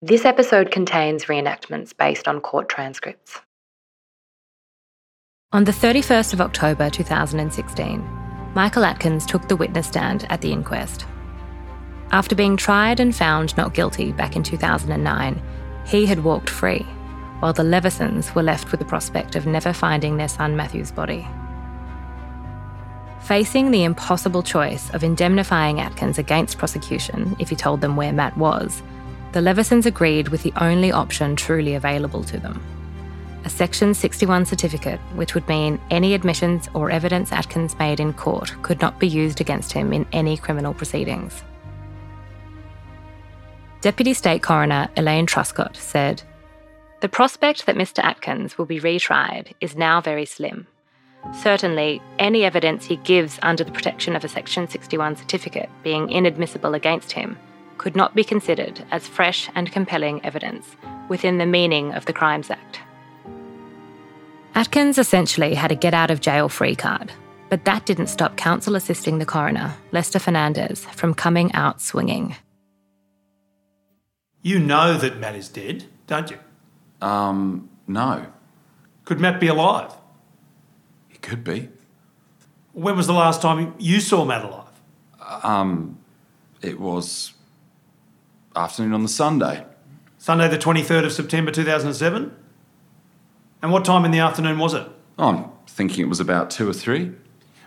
This episode contains reenactments based on court transcripts. On the 31st of October 2016, Michael Atkins took the witness stand at the inquest. After being tried and found not guilty back in 2009, he had walked free, while the Levesons were left with the prospect of never finding their son Matthew's body. Facing the impossible choice of indemnifying Atkins against prosecution if he told them where Matt was, the Levesons agreed with the only option truly available to them a Section 61 certificate, which would mean any admissions or evidence Atkins made in court could not be used against him in any criminal proceedings. Deputy State Coroner Elaine Truscott said, The prospect that Mr. Atkins will be retried is now very slim. Certainly, any evidence he gives under the protection of a Section 61 certificate being inadmissible against him could not be considered as fresh and compelling evidence within the meaning of the Crimes Act. Atkins essentially had a get out of jail free card, but that didn't stop counsel assisting the coroner, Lester Fernandez, from coming out swinging. You know that Matt is dead, don't you? Um, no. Could Matt be alive? He could be. When was the last time you saw Matt alive? Um, it was afternoon on the Sunday. Sunday, the 23rd of September 2007? And what time in the afternoon was it? I'm thinking it was about two or three.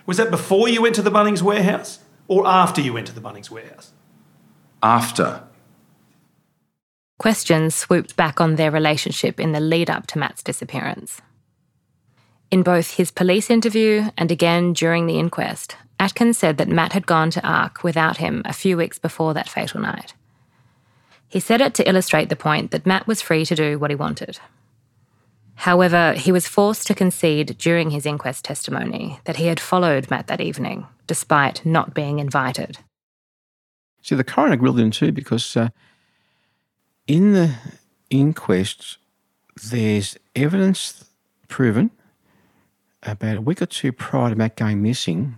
Was that before you went to the Bunnings warehouse or after you went to the Bunnings warehouse? After. Questions swooped back on their relationship in the lead up to Matt's disappearance. In both his police interview and again during the inquest, Atkins said that Matt had gone to ARQ without him a few weeks before that fatal night. He said it to illustrate the point that Matt was free to do what he wanted. However, he was forced to concede during his inquest testimony that he had followed Matt that evening, despite not being invited. See, the coroner grilled him too because uh, in the inquest, there's evidence proven about a week or two prior to Matt going missing.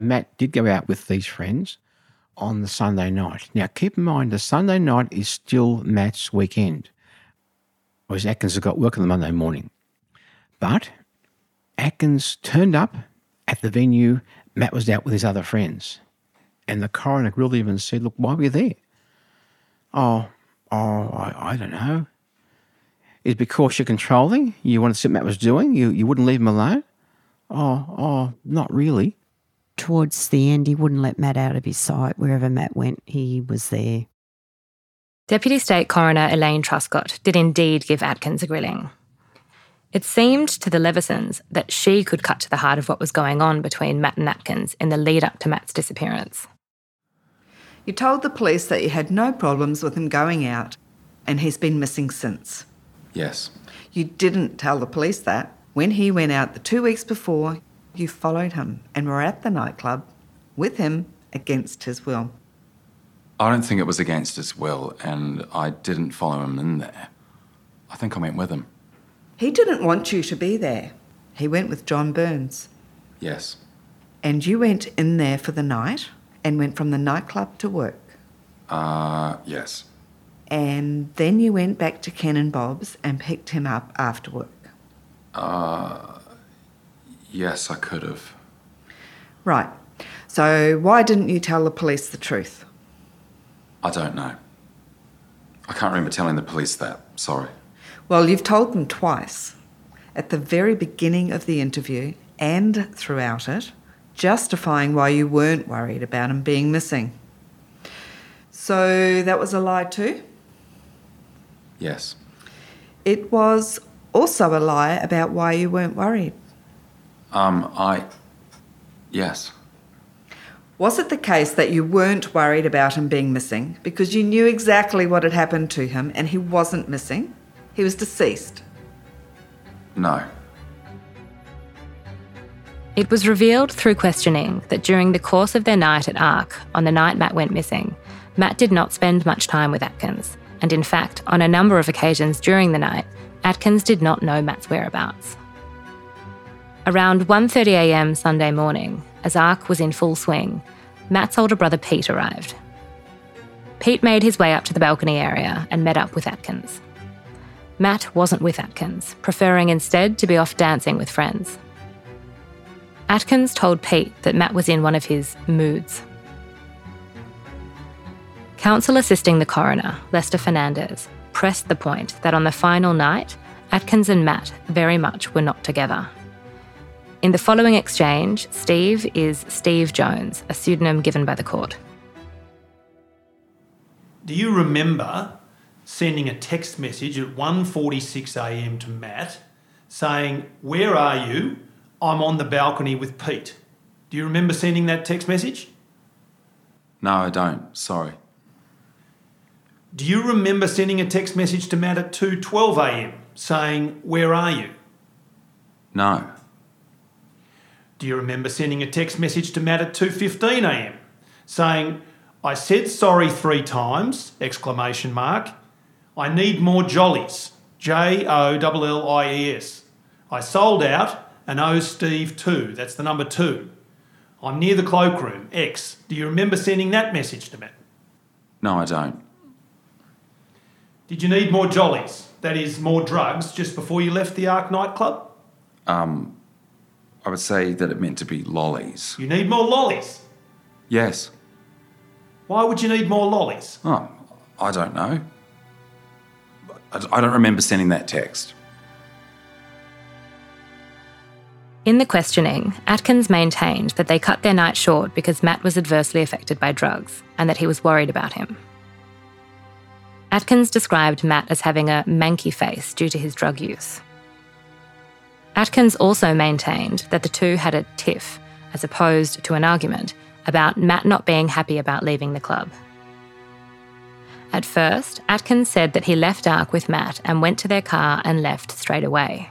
Matt did go out with these friends on the Sunday night. Now, keep in mind, the Sunday night is still Matt's weekend, whereas Atkins has got work on the Monday morning. But Atkins turned up at the venue. Matt was out with his other friends. And the coroner grilled him and said, Look, why were you there? Oh, oh, I, I don't know. Is because you're controlling? You wanted to see what Matt was doing? You, you wouldn't leave him alone? Oh, oh, not really. Towards the end, he wouldn't let Matt out of his sight. Wherever Matt went, he was there. Deputy State Coroner Elaine Truscott did indeed give Atkins a grilling. It seemed to the Levesons that she could cut to the heart of what was going on between Matt and Atkins in the lead up to Matt's disappearance. You told the police that you had no problems with him going out, and he's been missing since. Yes. You didn't tell the police that. When he went out the two weeks before, you followed him and were at the nightclub with him against his will. I don't think it was against his will, and I didn't follow him in there. I think I went with him. He didn't want you to be there. He went with John Burns. Yes. And you went in there for the night and went from the nightclub to work. Uh, yes. And then you went back to Ken and Bob's and picked him up after work. Uh, yes, I could have. Right. So why didn't you tell the police the truth? I don't know. I can't remember telling the police that. Sorry. Well, you've told them twice. At the very beginning of the interview and throughout it, justifying why you weren't worried about him being missing. So that was a lie too? Yes. It was also a lie about why you weren't worried. Um, I. Yes. Was it the case that you weren't worried about him being missing because you knew exactly what had happened to him and he wasn't missing? He was deceased. No. It was revealed through questioning that during the course of their night at ARQ, on the night Matt went missing, Matt did not spend much time with Atkins, and in fact, on a number of occasions during the night, Atkins did not know Matt's whereabouts. Around 1.30am Sunday morning, as ARQ was in full swing, Matt's older brother Pete arrived. Pete made his way up to the balcony area and met up with Atkins. Matt wasn't with Atkins, preferring instead to be off dancing with friends. Atkins told Pete that Matt was in one of his moods. Counsel assisting the coroner, Lester Fernandez, pressed the point that on the final night, Atkins and Matt very much were not together. In the following exchange, Steve is Steve Jones, a pseudonym given by the court. Do you remember sending a text message at 1:46 a.m. to Matt saying, "Where are you? I'm on the balcony with Pete." Do you remember sending that text message? No, I don't. Sorry. Do you remember sending a text message to Matt at 2:12 a.m. saying, "Where are you?" No. Do you remember sending a text message to Matt at 2:15 a.m. saying, "I said sorry 3 times!" exclamation mark. I need more jollies. J O L L I E S. I sold out and owe Steve 2. That's the number 2. I'm near the cloakroom. X. Do you remember sending that message to Matt? No, I don't. Did you need more jollies? That is, more drugs just before you left the ARQ nightclub? Um, I would say that it meant to be lollies. You need more lollies. Yes. Why would you need more lollies? Oh, I don't know. I I don't remember sending that text. In the questioning, Atkins maintained that they cut their night short because Matt was adversely affected by drugs and that he was worried about him. Atkins described Matt as having a manky face due to his drug use. Atkins also maintained that the two had a tiff, as opposed to an argument, about Matt not being happy about leaving the club. At first, Atkins said that he left ARQ with Matt and went to their car and left straight away.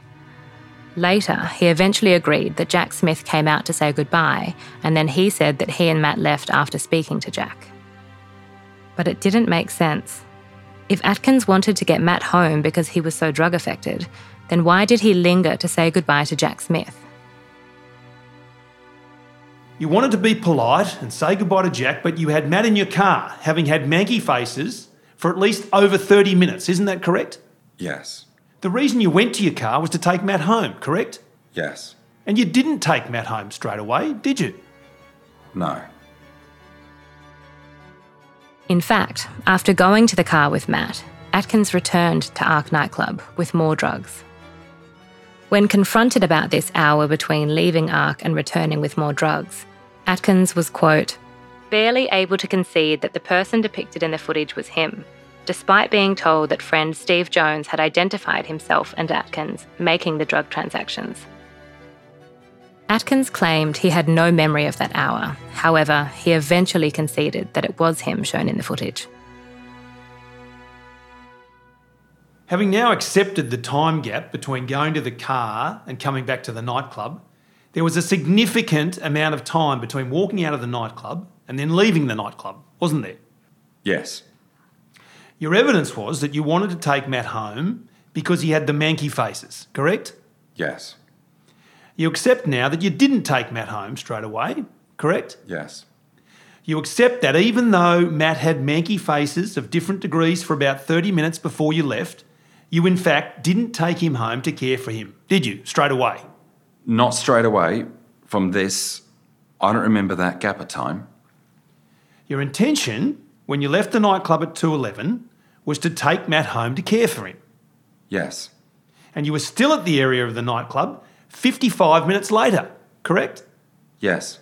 Later, he eventually agreed that Jack Smith came out to say goodbye, and then he said that he and Matt left after speaking to Jack. But it didn't make sense. If Atkins wanted to get Matt home because he was so drug affected, then why did he linger to say goodbye to Jack Smith? You wanted to be polite and say goodbye to Jack, but you had Matt in your car, having had manky faces for at least over 30 minutes. Isn't that correct? Yes. The reason you went to your car was to take Matt home, correct? Yes. And you didn't take Matt home straight away, did you? No. In fact, after going to the car with Matt, Atkins returned to ARQ nightclub with more drugs. When confronted about this hour between leaving ARQ and returning with more drugs, Atkins was, quote, barely able to concede that the person depicted in the footage was him, despite being told that friend Steve Jones had identified himself and Atkins making the drug transactions. Atkins claimed he had no memory of that hour. However, he eventually conceded that it was him shown in the footage. Having now accepted the time gap between going to the car and coming back to the nightclub, there was a significant amount of time between walking out of the nightclub and then leaving the nightclub, wasn't there? Yes. Your evidence was that you wanted to take Matt home because he had the manky faces, correct? Yes. You accept now that you didn't take Matt home straight away, correct? Yes. You accept that even though Matt had manky faces of different degrees for about 30 minutes before you left, you in fact didn't take him home to care for him, did you, straight away? Not straight away. From this, I don't remember that gap of time. Your intention, when you left the nightclub at 2.11, was to take Matt home to care for him. Yes. And you were still at the area of the nightclub 55 minutes later, correct? Yes.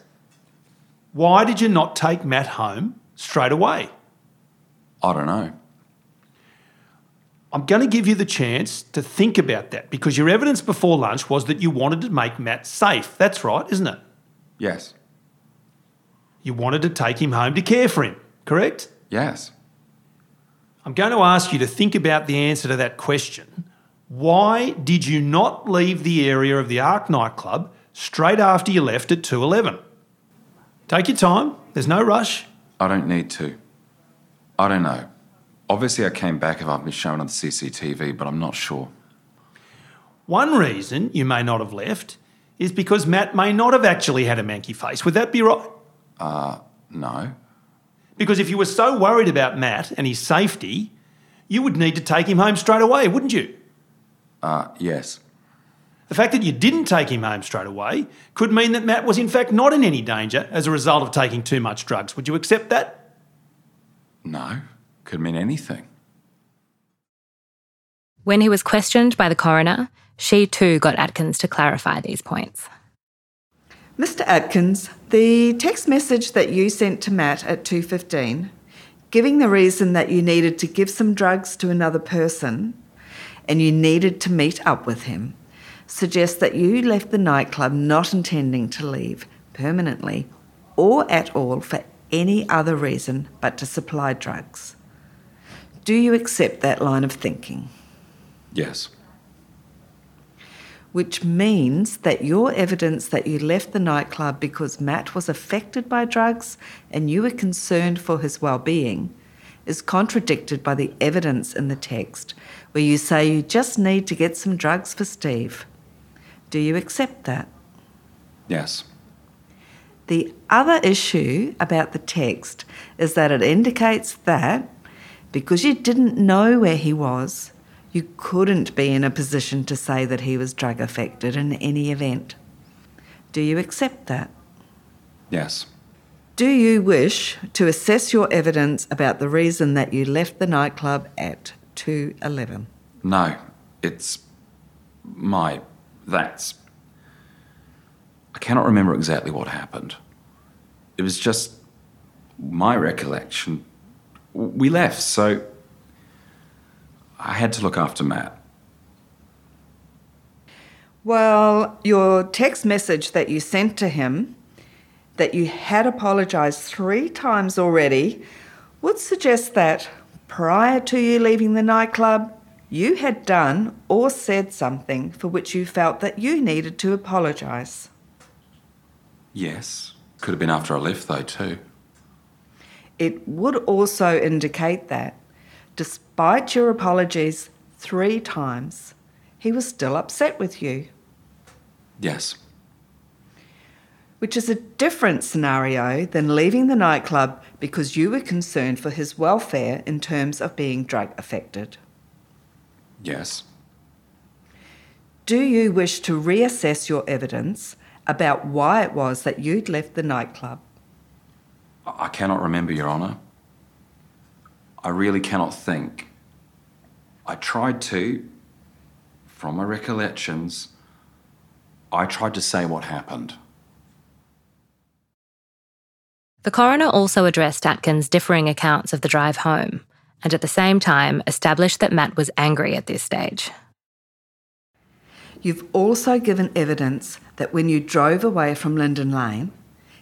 Why did you not take Matt home straight away? I don't know. I'm going to give you the chance to think about that because your evidence before lunch was that you wanted to make Matt safe. That's right, isn't it? Yes. You wanted to take him home to care for him, correct? Yes. I'm going to ask you to think about the answer to that question. Why did you not leave the area of the ARQ nightclub straight after you left at 211? Take your time, there's no rush. I don't need to. I don't know. Obviously, I came back if I've been shown on the CCTV, but I'm not sure. One reason you may not have left is because Matt may not have actually had a manky face. Would that be right? Uh, no. Because if you were so worried about Matt and his safety, you would need to take him home straight away, wouldn't you? Uh, yes. The fact that you didn't take him home straight away could mean that Matt was in fact not in any danger as a result of taking too much drugs. Would you accept that? No. Could mean anything. When he was questioned by the coroner, she too got Atkins to clarify these points. Mr. Atkins, the text message that you sent to Matt at 2:15, giving the reason that you needed to give some drugs to another person and you needed to meet up with him, suggests that you left the nightclub not intending to leave permanently or at all for any other reason but to supply drugs. Do you accept that line of thinking? Yes. which means that your evidence that you left the nightclub because Matt was affected by drugs and you were concerned for his well-being is contradicted by the evidence in the text where you say you just need to get some drugs for Steve. Do you accept that? Yes. The other issue about the text is that it indicates that because you didn't know where he was, you couldn't be in a position to say that he was drug affected in any event. Do you accept that? Yes. Do you wish to assess your evidence about the reason that you left the nightclub at 211? No. It's my. That's. I cannot remember exactly what happened. It was just my recollection. We left, so I had to look after Matt. Well, your text message that you sent to him, that you had apologised three times already, would suggest that prior to you leaving the nightclub, you had done or said something for which you felt that you needed to apologise. Yes. Could have been after I left, though, too. It would also indicate that, despite your apologies three times, he was still upset with you, Yes. which is a different scenario than leaving the nightclub because you were concerned for his welfare in terms of being drug affected. Yes. Do you wish to reassess your evidence about why it was that you'd left the nightclub? I I cannot remember, Your Honour. I really cannot think. I tried to, from my recollections, I tried to say what happened. The coroner also addressed Atkins' differing accounts of the drive home, and at the same time established that Matt was angry at this stage. You've also given evidence that when you drove away from Linden Lane,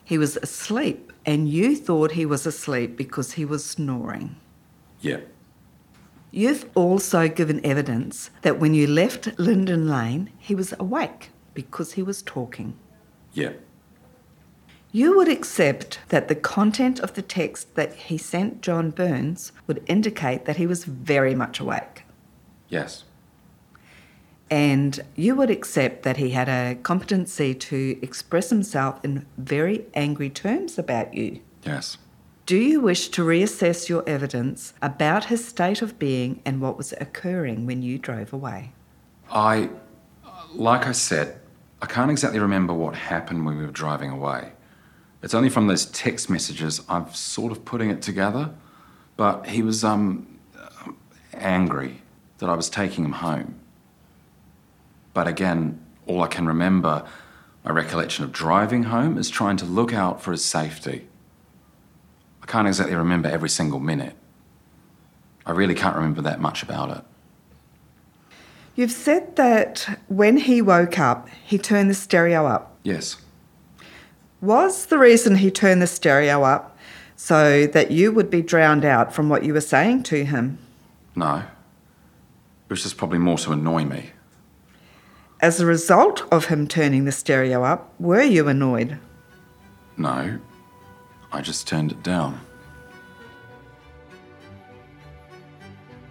he was asleep and you thought he was asleep because he was snoring. Yeah. You've also given evidence that when you left Linden Lane, he was awake because he was talking. Yeah. You would accept that the content of the text that he sent John Burns would indicate that he was very much awake. Yes. And you would accept that he had a competency to express himself in very angry terms about you. Yes. Do you wish to reassess your evidence about his state of being and what was occurring when you drove away? I, like I said, I can't exactly remember what happened when we were driving away. It's only from those text messages I'm sort of putting it together. But he was um, angry that I was taking him home. But again, all I can remember, my recollection of driving home, is trying to look out for his safety. I can't exactly remember every single minute. I really can't remember that much about it. You've said that when he woke up, he turned the stereo up. Yes. Was the reason he turned the stereo up so that you would be drowned out from what you were saying to him? No. It was just probably more to annoy me. As a result of him turning the stereo up, were you annoyed? No. I just turned it down.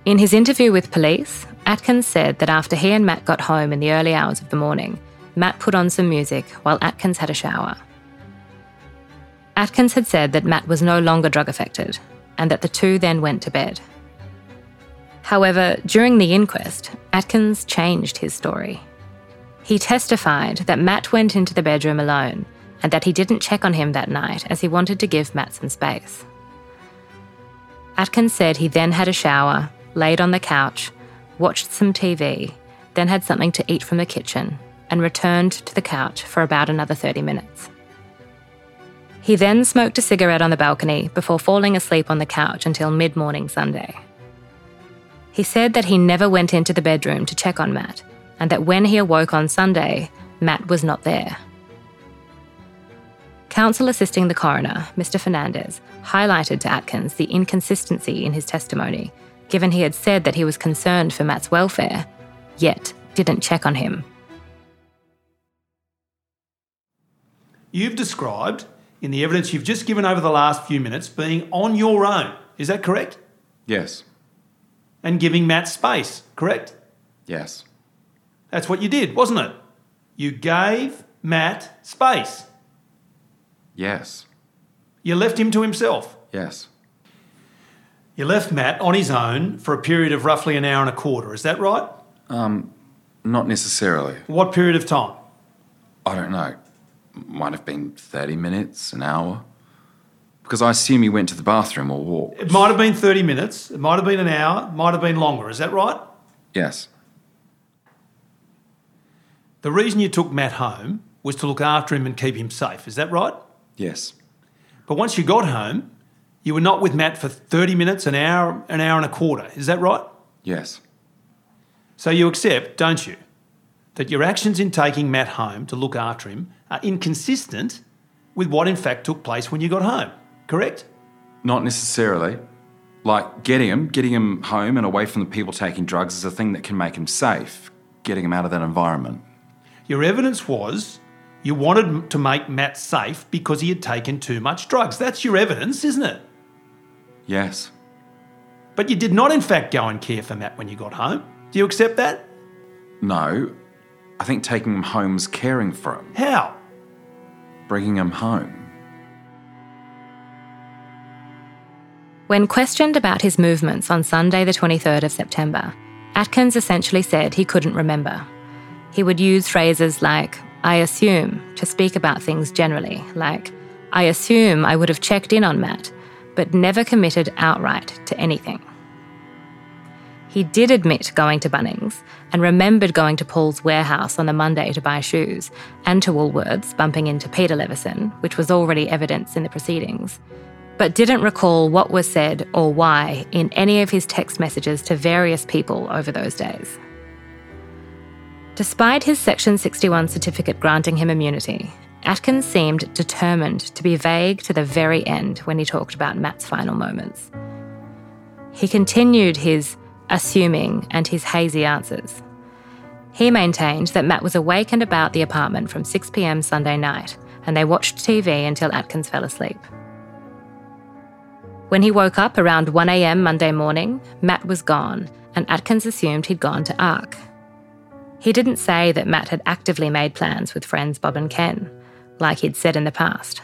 In his interview with police, Atkins said that after he and Matt got home in the early hours of the morning, Matt put on some music while Atkins had a shower. Atkins had said that Matt was no longer drug affected and that the two then went to bed. However, during the inquest, Atkins changed his story. He testified that Matt went into the bedroom alone and that he didn't check on him that night as he wanted to give Matt some space. Atkins said he then had a shower, laid on the couch, watched some TV, then had something to eat from the kitchen, and returned to the couch for about another 30 minutes. He then smoked a cigarette on the balcony before falling asleep on the couch until mid morning Sunday. He said that he never went into the bedroom to check on Matt, and that when he awoke on Sunday, Matt was not there. Counsel assisting the coroner, Mr. Fernandez, highlighted to Atkins the inconsistency in his testimony, given he had said that he was concerned for Matt's welfare, yet didn't check on him. You've described, in the evidence you've just given over the last few minutes, being on your own. Is that correct? Yes. And giving Matt space, correct? Yes. That's what you did, wasn't it? You gave Matt space. Yes. You left him to himself. Yes. You left Matt on his own for a period of roughly an hour and a quarter. Is that right? Um, not necessarily. What period of time? I don't know. Might have been 30 minutes, an hour. Because I assume he went to the bathroom or walked. It might have been 30 minutes, it might have been an hour, it might have been longer. Is that right? Yes. The reason you took Matt home was to look after him and keep him safe. Is that right? Yes. But once you got home, you were not with Matt for 30 minutes, an hour, an hour and a quarter. Is that right? Yes. So you accept, don't you, that your actions in taking Matt home to look after him are inconsistent with what in fact took place when you got home, correct? Not necessarily. Like getting him, getting him home and away from the people taking drugs is a thing that can make him safe, getting him out of that environment. Your evidence was you wanted to make Matt safe because he had taken too much drugs. That's your evidence, isn't it? Yes. But you did not, in fact, go and care for Matt when you got home. Do you accept that? No. I think taking him home was caring for him, How? bringing him home. When questioned about his movements on Sunday, the 23rd of September, Atkins essentially said he couldn't remember. He would use phrases like, I assume, to speak about things generally, like, I assume I would have checked in on Matt, but never committed outright to anything. He did admit going to Bunnings and remembered going to Paul's warehouse on the Monday to buy shoes and to Woolworths bumping into Peter Leveson, which was already evidence in the proceedings, but didn't recall what was said or why in any of his text messages to various people over those days. Despite his Section 61 certificate granting him immunity, Atkins seemed determined to be vague to the very end when he talked about Matt's final moments. He continued his assuming and his hazy answers. He maintained that Matt was awake and about the apartment from 6 pm Sunday night, and they watched TV until Atkins fell asleep. When he woke up around 1am Monday morning, Matt was gone, and Atkins assumed he'd gone to ARQ. He didn't say that Matt had actively made plans with friends Bob and Ken, like he'd said in the past.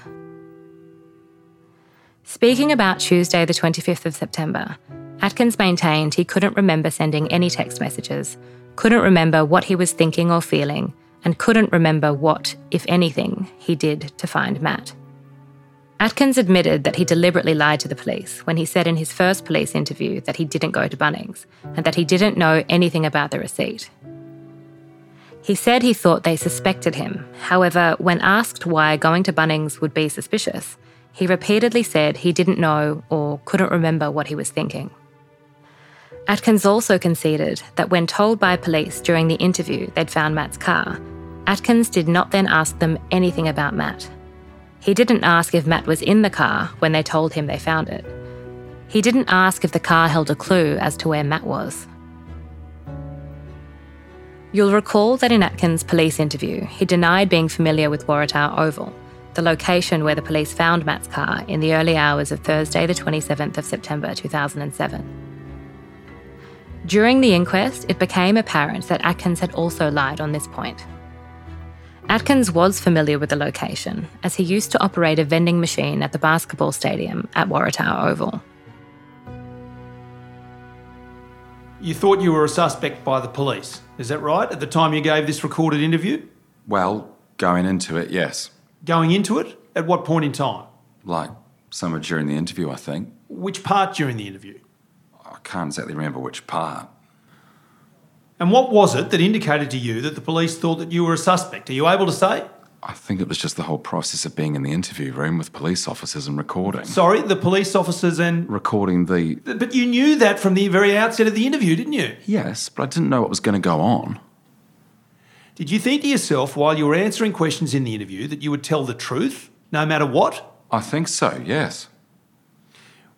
Speaking about Tuesday, the 25th of September, Atkins maintained he couldn't remember sending any text messages, couldn't remember what he was thinking or feeling, and couldn't remember what, if anything, he did to find Matt. Atkins admitted that he deliberately lied to the police when he said in his first police interview that he didn't go to Bunnings and that he didn't know anything about the receipt. He said he thought they suspected him. However, when asked why going to Bunnings would be suspicious, he repeatedly said he didn't know or couldn't remember what he was thinking. Atkins also conceded that when told by police during the interview they'd found Matt's car, Atkins did not then ask them anything about Matt. He didn't ask if Matt was in the car when they told him they found it. He didn't ask if the car held a clue as to where Matt was. You'll recall that in Atkins' police interview, he denied being familiar with Waratah Oval, the location where the police found Matt's car in the early hours of Thursday, the 27th of September 2007. During the inquest, it became apparent that Atkins had also lied on this point. Atkins was familiar with the location, as he used to operate a vending machine at the basketball stadium at Waratah Oval. You thought you were a suspect by the police, is that right, at the time you gave this recorded interview? Well, going into it, yes. Going into it? At what point in time? Like somewhere during the interview, I think. Which part during the interview? I can't exactly remember which part. And what was it that indicated to you that the police thought that you were a suspect? Are you able to say? I think it was just the whole process of being in the interview room with police officers and recording. Sorry, the police officers and. recording the. But you knew that from the very outset of the interview, didn't you? Yes, but I didn't know what was going to go on. Did you think to yourself while you were answering questions in the interview that you would tell the truth, no matter what? I think so, yes.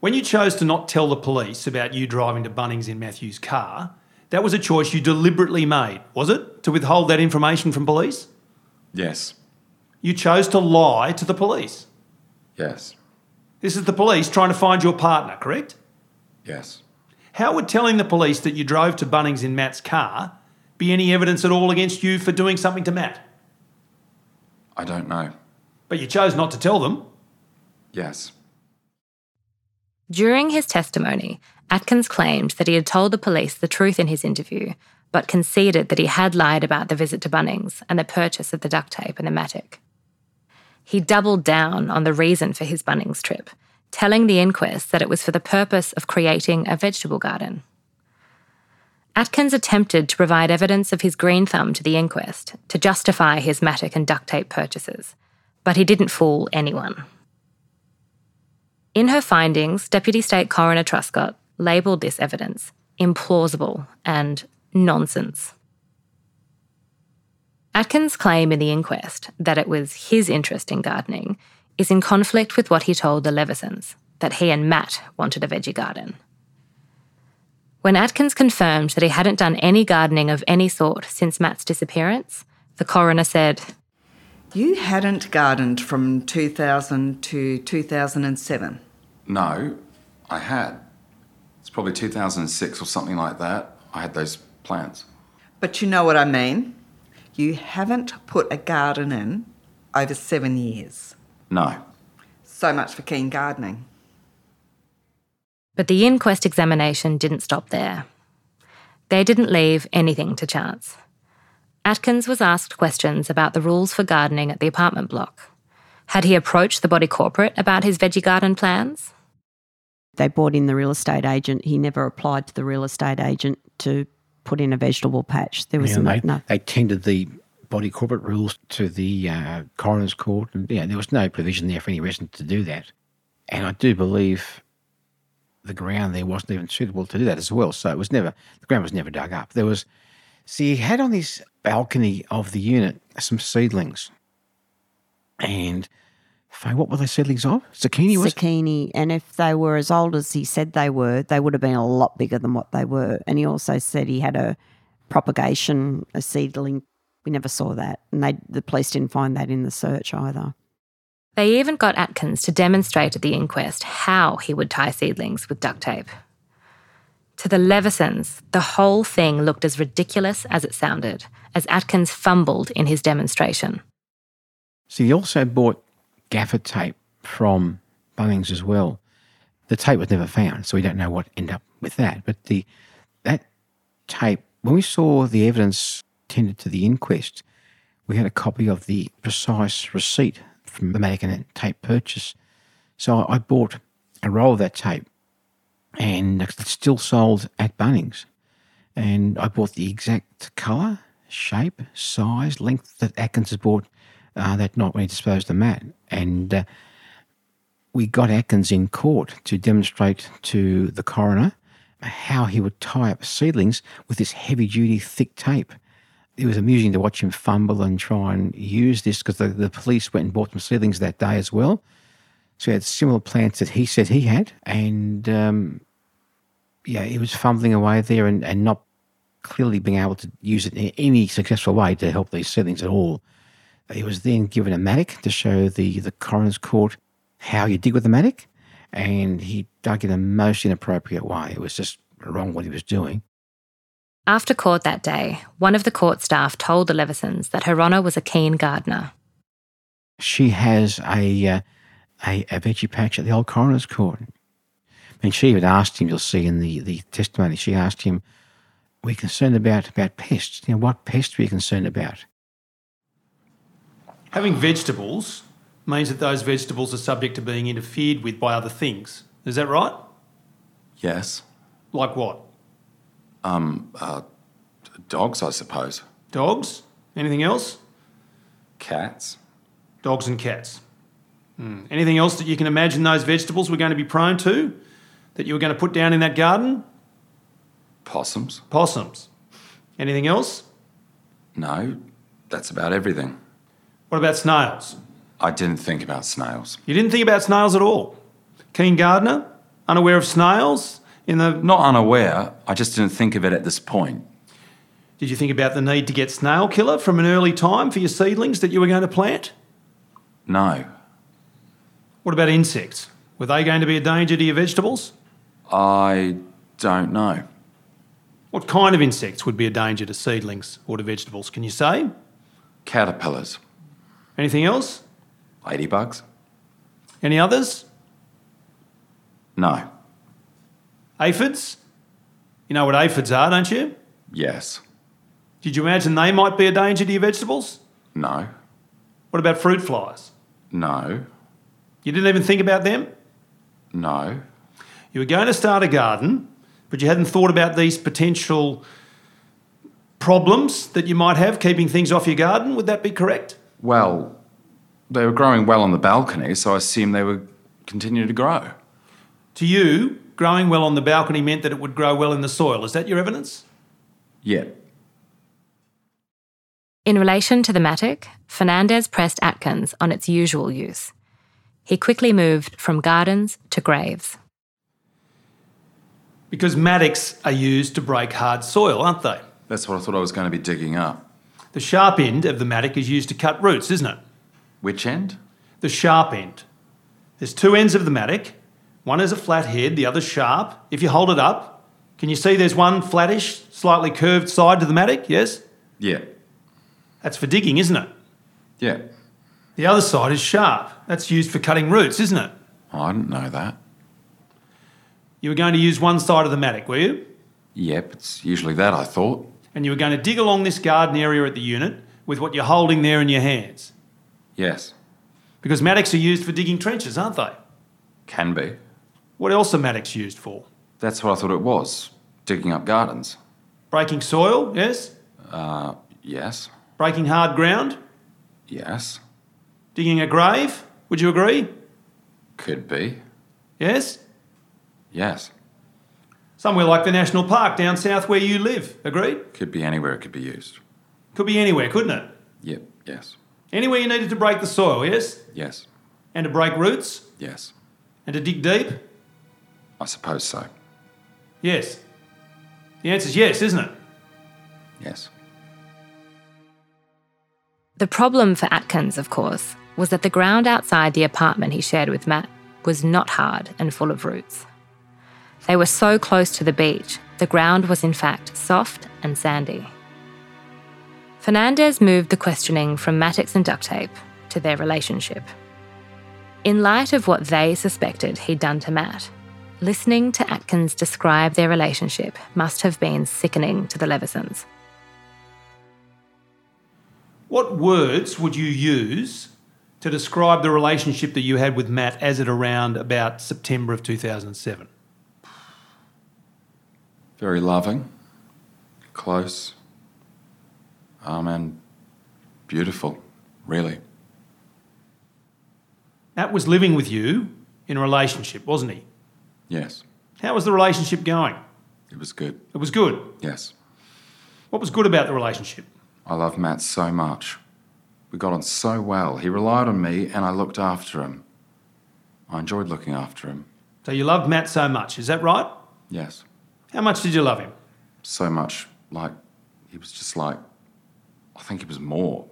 When you chose to not tell the police about you driving to Bunnings in Matthew's car, that was a choice you deliberately made, was it? To withhold that information from police? Yes. You chose to lie to the police. Yes. This is the police trying to find your partner, correct? Yes. How would telling the police that you drove to Bunnings in Matt's car be any evidence at all against you for doing something to Matt? I don't know. But you chose not to tell them. Yes. During his testimony, Atkins claimed that he had told the police the truth in his interview, but conceded that he had lied about the visit to Bunnings and the purchase of the duct tape and the mattock. He doubled down on the reason for his Bunnings trip, telling the inquest that it was for the purpose of creating a vegetable garden. Atkins attempted to provide evidence of his green thumb to the inquest to justify his mattock and duct tape purchases, but he didn't fool anyone. In her findings, Deputy State Coroner Truscott labelled this evidence implausible and nonsense. Atkins' claim in the inquest that it was his interest in gardening is in conflict with what he told the Levesons, that he and Matt wanted a veggie garden. When Atkins confirmed that he hadn't done any gardening of any sort since Matt's disappearance, the coroner said, You hadn't gardened from 2000 to 2007. No, I had. It's probably 2006 or something like that. I had those plants. But you know what I mean? You haven't put a garden in over seven years. No. So much for keen gardening. But the inquest examination didn't stop there. They didn't leave anything to chance. Atkins was asked questions about the rules for gardening at the apartment block. Had he approached the body corporate about his veggie garden plans? They brought in the real estate agent. He never applied to the real estate agent to put in a vegetable patch. There was Yeah, no, they, no. they tendered the body corporate rules to the uh, coroner's court, and yeah, there was no provision there for any resident to do that. And I do believe the ground there wasn't even suitable to do that as well. So it was never the ground was never dug up. There was, see, he had on this balcony of the unit some seedlings, and what were they seedlings of? Zucchini was. zucchini. And if they were as old as he said they were, they would have been a lot bigger than what they were. And he also said he had a propagation, a seedling. We never saw that. And they, the police didn't find that in the search either. They even got Atkins to demonstrate at the inquest how he would tie seedlings with duct tape. To the Levesons, the whole thing looked as ridiculous as it sounded, as Atkins fumbled in his demonstration. See, he also bought gaffer tape from Bunnings as well. The tape was never found, so we don't know what ended up with that. But the that tape, when we saw the evidence tended to the inquest, we had a copy of the precise receipt from the Madigan tape purchase. So I bought a roll of that tape, and it's still sold at Bunnings. And I bought the exact colour, shape, size, length that Atkins has bought uh, that night when he disposed of Matt. And uh, we got Atkins in court to demonstrate to the coroner how he would tie up seedlings with this heavy duty thick tape. it was amusing to watch him fumble and try and use this because the, the police went and bought some seedlings that day as well. So he had similar plants that he said he had. And um, yeah, he was fumbling away there and, and not clearly being able to use it in any successful way to help these seedlings at all. He was then given a mattock to show the, the coroner's court how you dig with a mattock, and he dug in a most inappropriate way. It was just wrong what he was doing. After court that day, one of the court staff told the Levesons that her honour was a keen gardener. She has a, uh, a, a veggie patch at the old coroner's court. And she even asked him, you'll see in the, the testimony, she asked him, We're concerned about, about pests. You know, what pests are you concerned about? Having vegetables means that those vegetables are subject to being interfered with by other things. Is that right? Yes. Like what? Um, uh, dogs, I suppose. Dogs? Anything else? Cats. Dogs and cats. Hmm. Anything else that you can imagine those vegetables were going to be prone to that you were going to put down in that garden? Possums. Possums. Anything else? No, that's about everything. What about snails? I didn't think about snails. You didn't think about snails at all. Keen gardener? Unaware of snails? In the Not unaware, I just didn't think of it at this point. Did you think about the need to get snail killer from an early time for your seedlings that you were going to plant? No. What about insects? Were they going to be a danger to your vegetables? I don't know. What kind of insects would be a danger to seedlings or to vegetables? Can you say? Caterpillars. Anything else? Ladybugs? Any others? No. Aphids? You know what aphids are, don't you? Yes. Did you imagine they might be a danger to your vegetables? No. What about fruit flies? No. You didn't even think about them? No. You were going to start a garden, but you hadn't thought about these potential problems that you might have keeping things off your garden. Would that be correct? Well, they were growing well on the balcony, so I assumed they would continue to grow. To you, growing well on the balcony meant that it would grow well in the soil. Is that your evidence? Yeah. In relation to the mattock, Fernandez pressed Atkins on its usual use. He quickly moved from gardens to graves. Because mattocks are used to break hard soil, aren't they? That's what I thought I was going to be digging up. The sharp end of the mattock is used to cut roots, isn't it? Which end? The sharp end. There's two ends of the mattock. One is a flat head, the other sharp. If you hold it up, can you see there's one flattish, slightly curved side to the mattock? Yes? Yeah. That's for digging, isn't it? Yeah. The other side is sharp. That's used for cutting roots, isn't it? Oh, I didn't know that. You were going to use one side of the mattock, were you? Yep, it's usually that, I thought. And you were going to dig along this garden area at the unit with what you're holding there in your hands. Yes. Because mattocks are used for digging trenches, aren't they? Can be. What else are mattocks used for? That's what I thought it was. Digging up gardens. Breaking soil, yes? Uh, yes. Breaking hard ground? Yes. Digging a grave? Would you agree? Could be. Yes? Yes. Somewhere like the national park down south where you live. Agreed? Could be anywhere it could be used. Could be anywhere, couldn't it? Yep, yes. Anywhere you needed to break the soil, yes? Yes. And to break roots? Yes. And to dig deep? I suppose so. Yes. The answer's yes, isn't it? Yes. The problem for Atkins, of course, was that the ground outside the apartment he shared with Matt was not hard and full of roots. They were so close to the beach, the ground was in fact soft and sandy. Fernandez moved the questioning from mattocks and duct tape to their relationship. In light of what they suspected he'd done to Matt, listening to Atkins describe their relationship must have been sickening to the Levesons. What words would you use to describe the relationship that you had with Matt as it around about September of 2007? Very loving, close, um, and beautiful, really. Matt was living with you in a relationship, wasn't he? Yes. How was the relationship going? It was good. It was good. Yes. What was good about the relationship? I love Matt so much. We got on so well. He relied on me and I looked after him. I enjoyed looking after him. So you loved Matt so much, is that right? Yes. How much did you love him? So much. Like, he was just like, I think he was more.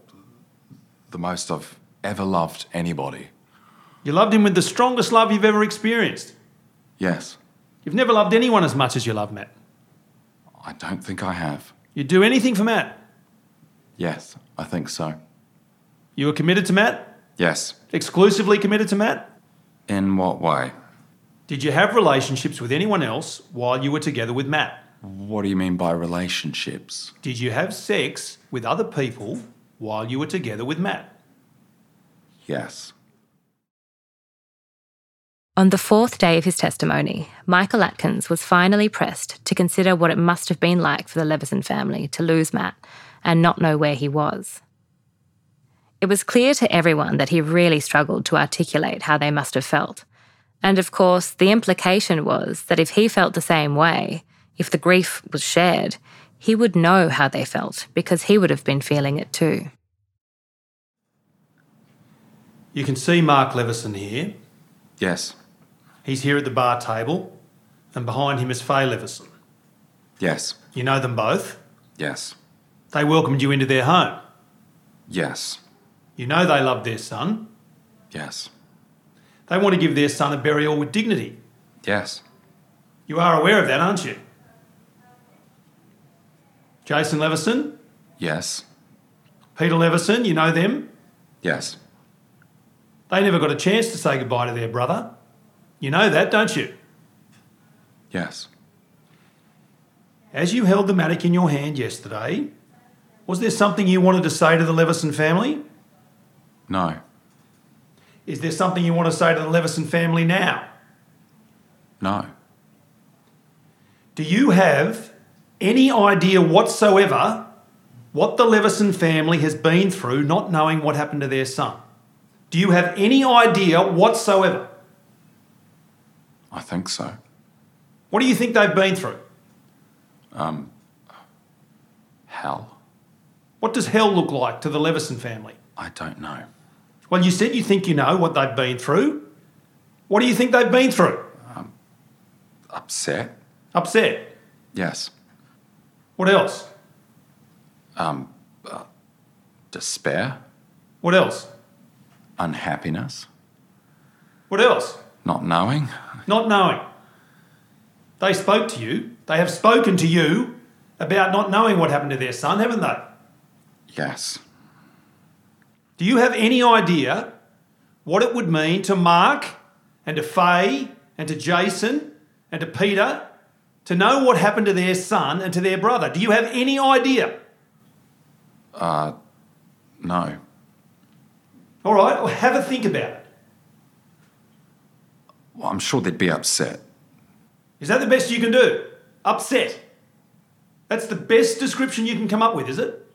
The most I've ever loved anybody. You loved him with the strongest love you've ever experienced. Yes. You've never loved anyone as much as you love Matt. I don't think I have. You'd do anything for Matt. Yes, I think so. You were committed to Matt? Yes. Exclusively committed to Matt? In what way? Did you have relationships with anyone else while you were together with Matt? What do you mean by relationships? Did you have sex with other people while you were together with Matt? Yes. On the fourth day of his testimony, Michael Atkins was finally pressed to consider what it must have been like for the Leveson family to lose Matt and not know where he was. It was clear to everyone that he really struggled to articulate how they must have felt. And of course, the implication was that if he felt the same way, if the grief was shared, he would know how they felt because he would have been feeling it too. You can see Mark Leveson here. Yes. He's here at the bar table, and behind him is Faye Leveson. Yes. You know them both. Yes. They welcomed you into their home. Yes. You know they love their son. Yes. They want to give their son a burial with dignity. Yes. You are aware of that, aren't you? Jason Leveson, Yes. Peter Leveson, you know them. Yes. They never got a chance to say goodbye to their brother. You know that, don't you? Yes. As you held the mattock in your hand yesterday, was there something you wanted to say to the Leveson family? No. Is there something you want to say to the Leveson family now? No. Do you have any idea whatsoever what the Leveson family has been through not knowing what happened to their son? Do you have any idea whatsoever? I think so. What do you think they've been through? Um, Hell? What does hell look like to the Leveson family? I don't know. Well, you said you think you know what they've been through. What do you think they've been through? Upset? Upset. Yes. What else? Um, Despair? What else? Unhappiness? What else? Not knowing? Not knowing. They spoke to you. They have spoken to you about not knowing what happened to their son, haven't they? Yes. Do you have any idea what it would mean to Mark and to Faye and to Jason and to Peter to know what happened to their son and to their brother? Do you have any idea? Uh, no. All right, well, have a think about it. Well, I'm sure they'd be upset. Is that the best you can do? Upset. That's the best description you can come up with, is it?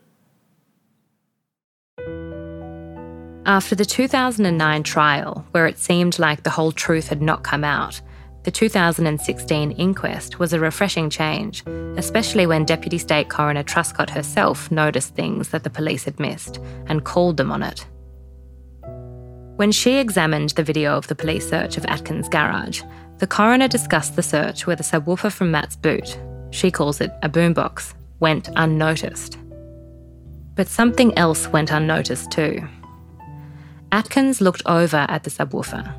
After the 2009 trial, where it seemed like the whole truth had not come out, the 2016 inquest was a refreshing change, especially when Deputy State Coroner Truscott herself noticed things that the police had missed and called them on it. When she examined the video of the police search of Atkins' garage, the coroner discussed the search where the subwoofer from Matt's boot, she calls it a boombox, went unnoticed. But something else went unnoticed too. Atkins looked over at the subwoofer.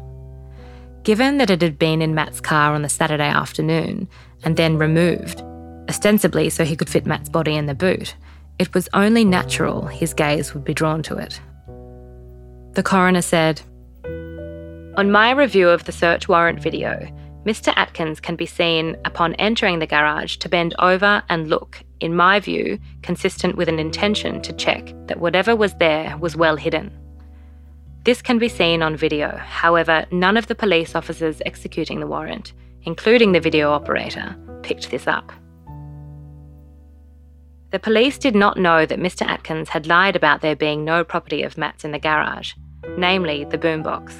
Given that it had been in Matt's car on the Saturday afternoon and then removed, ostensibly so he could fit Matt's body in the boot, it was only natural his gaze would be drawn to it. The coroner said, On my review of the search warrant video, Mr. Atkins can be seen upon entering the garage to bend over and look, in my view, consistent with an intention to check that whatever was there was well hidden. This can be seen on video, however, none of the police officers executing the warrant, including the video operator, picked this up. The police did not know that Mr. Atkins had lied about there being no property of Matt's in the garage, namely the boombox.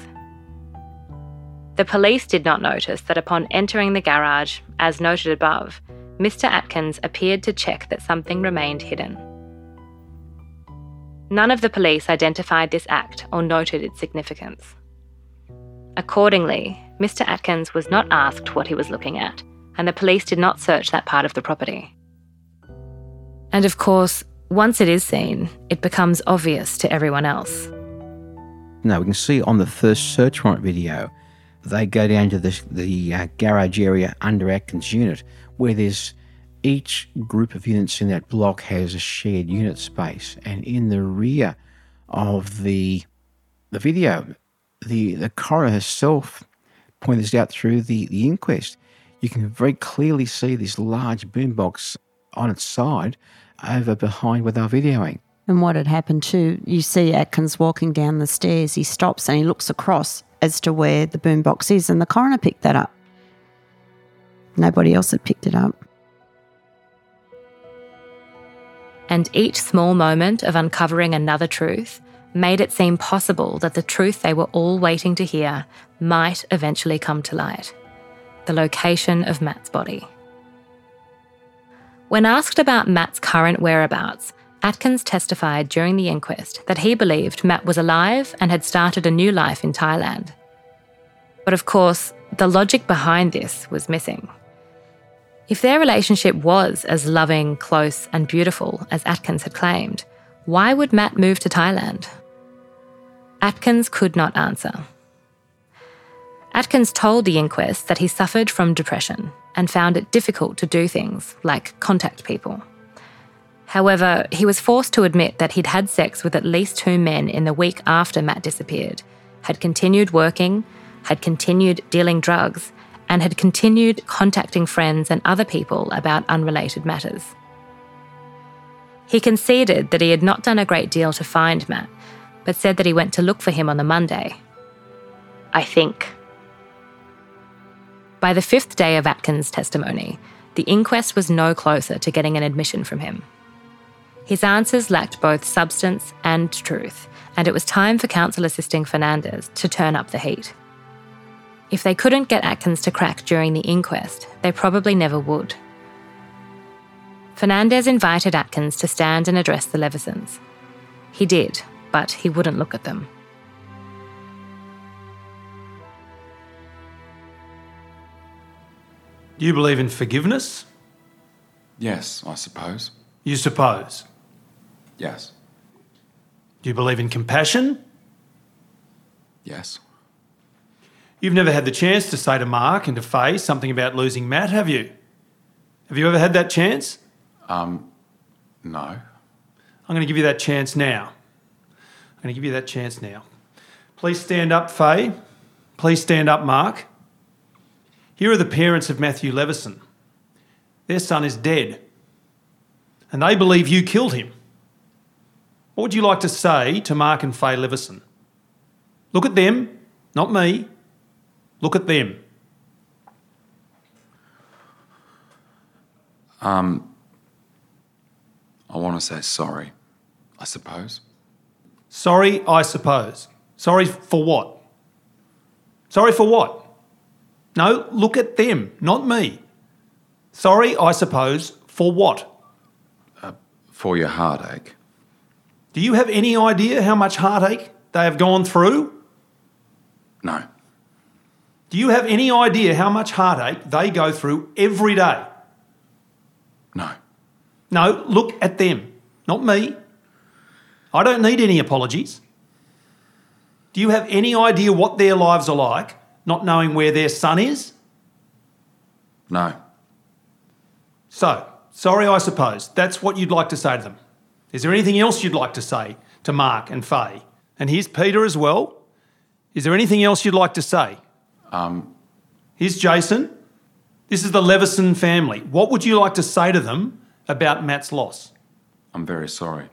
The police did not notice that upon entering the garage, as noted above, Mr. Atkins appeared to check that something remained hidden. None of the police identified this act or noted its significance. Accordingly, Mr. Atkins was not asked what he was looking at, and the police did not search that part of the property. And of course, once it is seen, it becomes obvious to everyone else. Now, we can see on the first search warrant video, they go down to the, the uh, garage area under Atkins' unit, where there's each group of units in that block has a shared unit space. And in the rear of the, the video, the, the coroner herself pointed this out through the, the inquest. You can very clearly see this large boombox on its side over behind where they're videoing. And what had happened too, you see Atkins walking down the stairs. He stops and he looks across as to where the boombox is, and the coroner picked that up. Nobody else had picked it up. And each small moment of uncovering another truth made it seem possible that the truth they were all waiting to hear might eventually come to light the location of Matt's body. When asked about Matt's current whereabouts, Atkins testified during the inquest that he believed Matt was alive and had started a new life in Thailand. But of course, the logic behind this was missing. If their relationship was as loving, close, and beautiful as Atkins had claimed, why would Matt move to Thailand? Atkins could not answer. Atkins told the inquest that he suffered from depression and found it difficult to do things like contact people. However, he was forced to admit that he'd had sex with at least two men in the week after Matt disappeared, had continued working, had continued dealing drugs, and had continued contacting friends and other people about unrelated matters. He conceded that he had not done a great deal to find Matt but said that he went to look for him on the Monday. I think. By the fifth day of Atkins' testimony, the inquest was no closer to getting an admission from him. His answers lacked both substance and truth, and it was time for counsel assisting Fernandez to turn up the heat. If they couldn't get Atkins to crack during the inquest, they probably never would. Fernandez invited Atkins to stand and address the Levesons. He did, but he wouldn't look at them. Do you believe in forgiveness? Yes, I suppose. You suppose. Yes. Do you believe in compassion? Yes. You've never had the chance to say to Mark and to Faye something about losing Matt, have you? Have you ever had that chance? Um, no. I'm going to give you that chance now I'm going to give you that chance now. Please stand up, Faye. Please stand up, Mark. Here are the parents of Matthew Leveson. Their son is dead, and they believe you killed him. What would you like to say to Mark and Faye Leveson? Look at them, not me. Look at them. Um, I want to say sorry, I suppose. Sorry, I suppose. Sorry for what? Sorry for what? No, look at them, not me. Sorry, I suppose, for what? Uh, for your heartache. Do you have any idea how much heartache they have gone through? No. Do you have any idea how much heartache they go through every day? No. No, look at them, not me. I don't need any apologies. Do you have any idea what their lives are like, not knowing where their son is? No. So, sorry, I suppose. That's what you'd like to say to them. Is there anything else you'd like to say to Mark and Faye? And here's Peter as well. Is there anything else you'd like to say? Um, here's Jason. This is the Leveson family. What would you like to say to them about Matt's loss? I'm very sorry.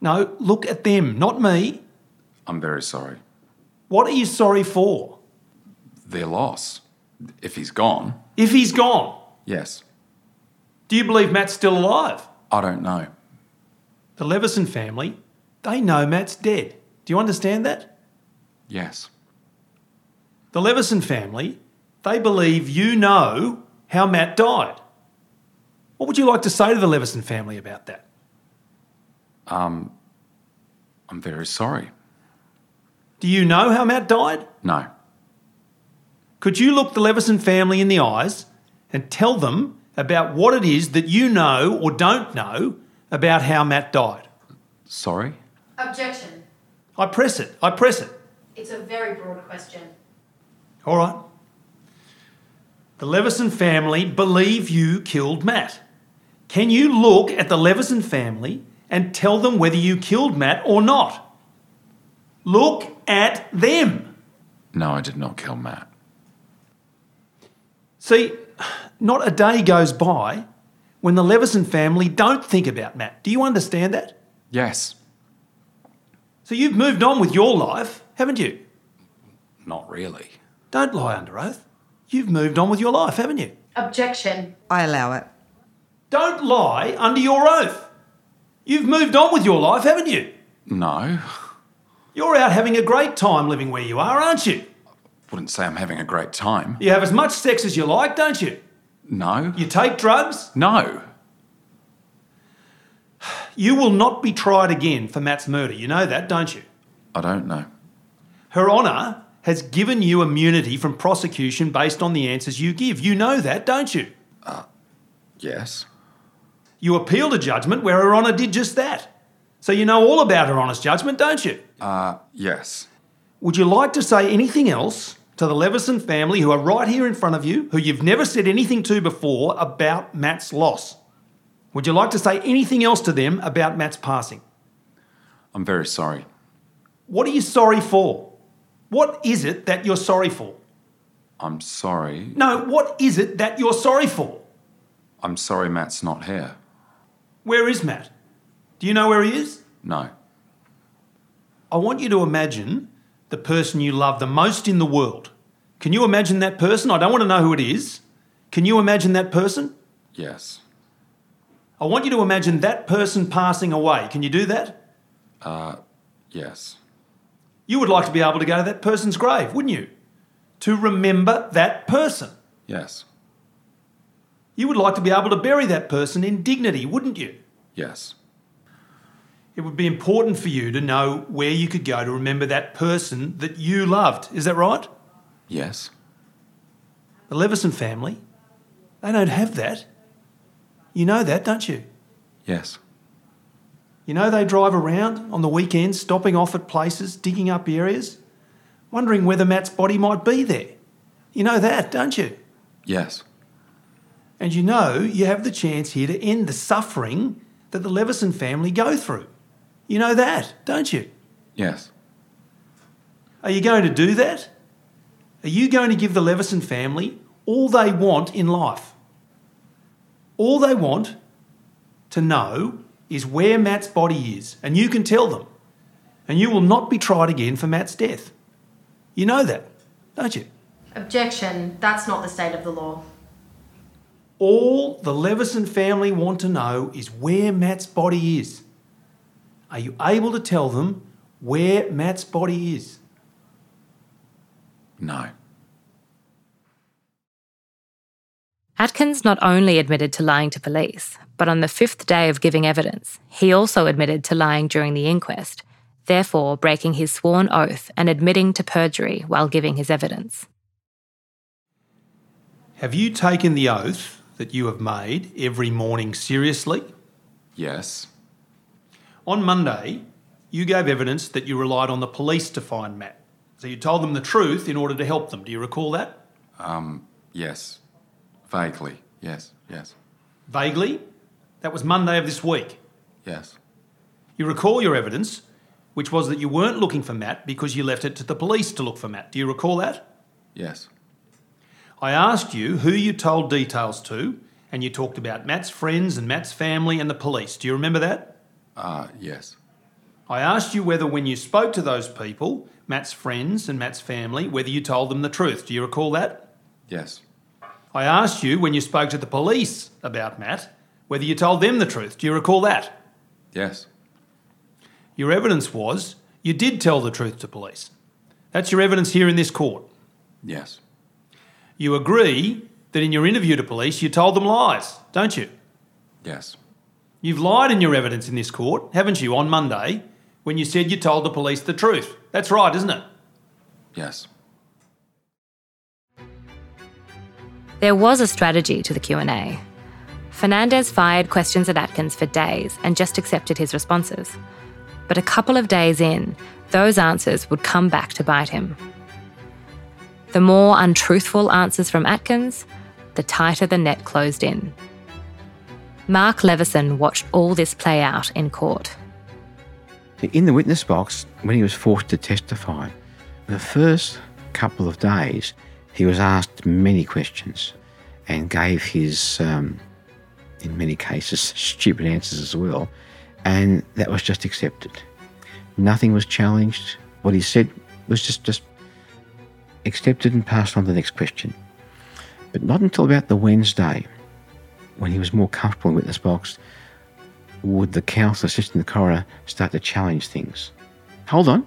No, look at them, not me. I'm very sorry. What are you sorry for? Their loss. If he's gone. If he's gone? Yes. Do you believe Matt's still alive? I don't know. The Leveson family, they know Matt's dead. Do you understand that? Yes. The Leveson family, they believe you know how Matt died. What would you like to say to the Leveson family about that? Um, I'm very sorry. Do you know how Matt died? No. Could you look the Leveson family in the eyes and tell them about what it is that you know or don't know about how Matt died? Sorry? Objection. I press it. I press it. It's a very broad question. All right. The Leveson family believe you killed Matt. Can you look at the Leveson family and tell them whether you killed Matt or not? Look at them. No, I did not kill Matt. See, not a day goes by when the Leveson family don't think about Matt. Do you understand that? Yes. So you've moved on with your life, haven't you? Not really. Don't lie under oath. You've moved on with your life, haven't you? Objection. I allow it. Don't lie under your oath. You've moved on with your life, haven't you? No. You're out having a great time living where you are, aren't you? Wouldn't say I'm having a great time. You have as much sex as you like, don't you? No. You take drugs. No. You will not be tried again for Matt's murder. You know that, don't you? I don't know. Her Honour has given you immunity from prosecution based on the answers you give. You know that, don't you? Yes. You appealed a judgment where Her Honour did just that. So you know all about Her Honour's judgment, don't you? Uh, yes. Would you like to say anything else to the Leveson family who are right here in front of you, who you've never said anything to before about Matt's loss? Would you like to say anything else to them about Matt's passing? I'm very sorry. What are you sorry for? What is it that you're sorry for? I'm sorry. No, what is it that you're sorry for? I'm sorry Matt's not here. Where is Matt? Do you know where he is? No. I want you to imagine the person you love the most in the world. Can you imagine that person? I don't want to know who it is. Can you imagine that person? Yes. I want you to imagine that person passing away. Can you do that? Uh, yes. You would like to be able to go to that person's grave, wouldn't you? To remember that person. Yes. You would like to be able to bury that person in dignity, wouldn't you? Yes. It would be important for you to know where you could go to remember that person that you loved. Is that right? Yes. The Leveson family, they don't have that. You know that, don't you? Yes. You know they drive around on the weekends, stopping off at places, digging up areas, wondering whether Matt's body might be there. You know that, don't you? Yes. And you know you have the chance here to end the suffering that the Leveson family go through. You know that, don't you? Yes. Are you going to do that? Are you going to give the Leveson family all they want in life? All they want to know is where Matt's body is, and you can tell them. And you will not be tried again for Matt's death. You know that, don't you? Objection. That's not the state of the law. All the Leveson family want to know is where Matt's body is. Are you able to tell them where Matt's body is? No. Atkins not only admitted to lying to police, but on the fifth day of giving evidence, he also admitted to lying during the inquest, therefore breaking his sworn oath and admitting to perjury while giving his evidence. Have you taken the oath that you have made every morning seriously? Yes. On Monday, you gave evidence that you relied on the police to find Matt. So you told them the truth in order to help them. Do you recall that? Um, Yes. Vaguely. Yes. Yes. Vaguely? That was Monday of this week. Yes. You recall your evidence, which was that you weren't looking for Matt because you left it to the police to look for Matt. Do you recall that? Yes. I asked you who you told details to, and you talked about Matt's friends and Matt's family and the police. Do you remember that? Uh, yes. I asked you whether, when you spoke to those people, Matt's friends and Matt's family, whether you told them the truth. Do you recall that? Yes. I asked you when you spoke to the police about Matt, whether you told them the truth. Do you recall that? Yes. Your evidence was you did tell the truth to police. That's your evidence here in this court. Yes. You agree that in your interview to police you told them lies, don't you? Yes. You've lied in your evidence in this court, haven't you, on Monday, when you said you told the police the truth. That's right, isn't it? Yes. There was a strategy to the Q&A. Fernandez fired questions at Atkins for days and just accepted his responses. But a couple of days in, those answers would come back to bite him. The more untruthful answers from Atkins, the tighter the net closed in. Mark Leveson watched all this play out in court. In the witness box, when he was forced to testify, the first couple of days, he was asked many questions and gave his, um, in many cases, stupid answers as well. And that was just accepted. Nothing was challenged. What he said was just, just accepted and passed on to the next question. But not until about the Wednesday, when he was more comfortable in witness box, would the counsel assisting the coroner start to challenge things. Hold on,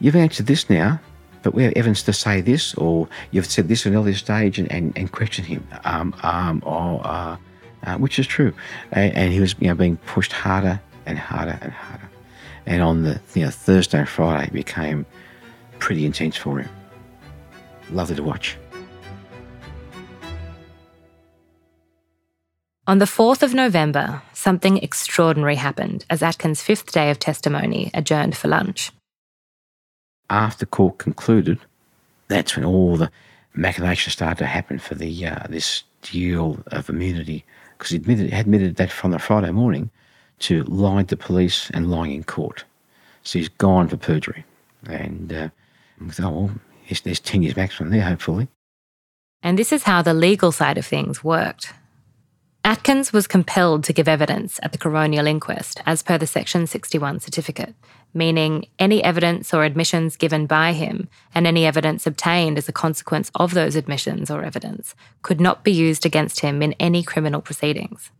you've answered this now, but we have evidence to say this, or you've said this at an earlier stage, and, and, and question him, um, um, or, uh, uh, which is true. And, and, he was you know, being pushed harder and harder and harder. And on the you know, Thursday and Friday, it became pretty intense for him. Lovely to watch. On the 4th of November, something extraordinary happened as Atkins' fifth day of testimony adjourned for lunch. After court concluded, that's when all the machinations started to happen for the uh, this deal of immunity, because he admitted, admitted that from the Friday morning to lying to police and lying in court. So he's gone for perjury. And uh, oh, well, there's 10 years maximum there, hopefully. And this is how the legal side of things worked. Atkins was compelled to give evidence at the coronial inquest as per the Section 61 certificate, meaning any evidence or admissions given by him and any evidence obtained as a consequence of those admissions or evidence could not be used against him in any criminal proceedings.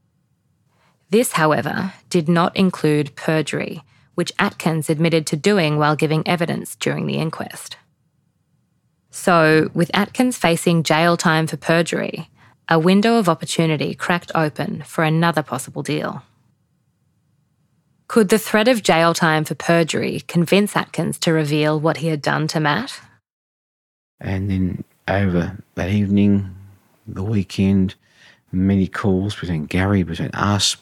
This, however, did not include perjury, which Atkins admitted to doing while giving evidence during the inquest. So, with Atkins facing jail time for perjury, a window of opportunity cracked open for another possible deal. Could the threat of jail time for perjury convince Atkins to reveal what he had done to Matt? And then over that evening, the weekend, many calls between Gary, between us.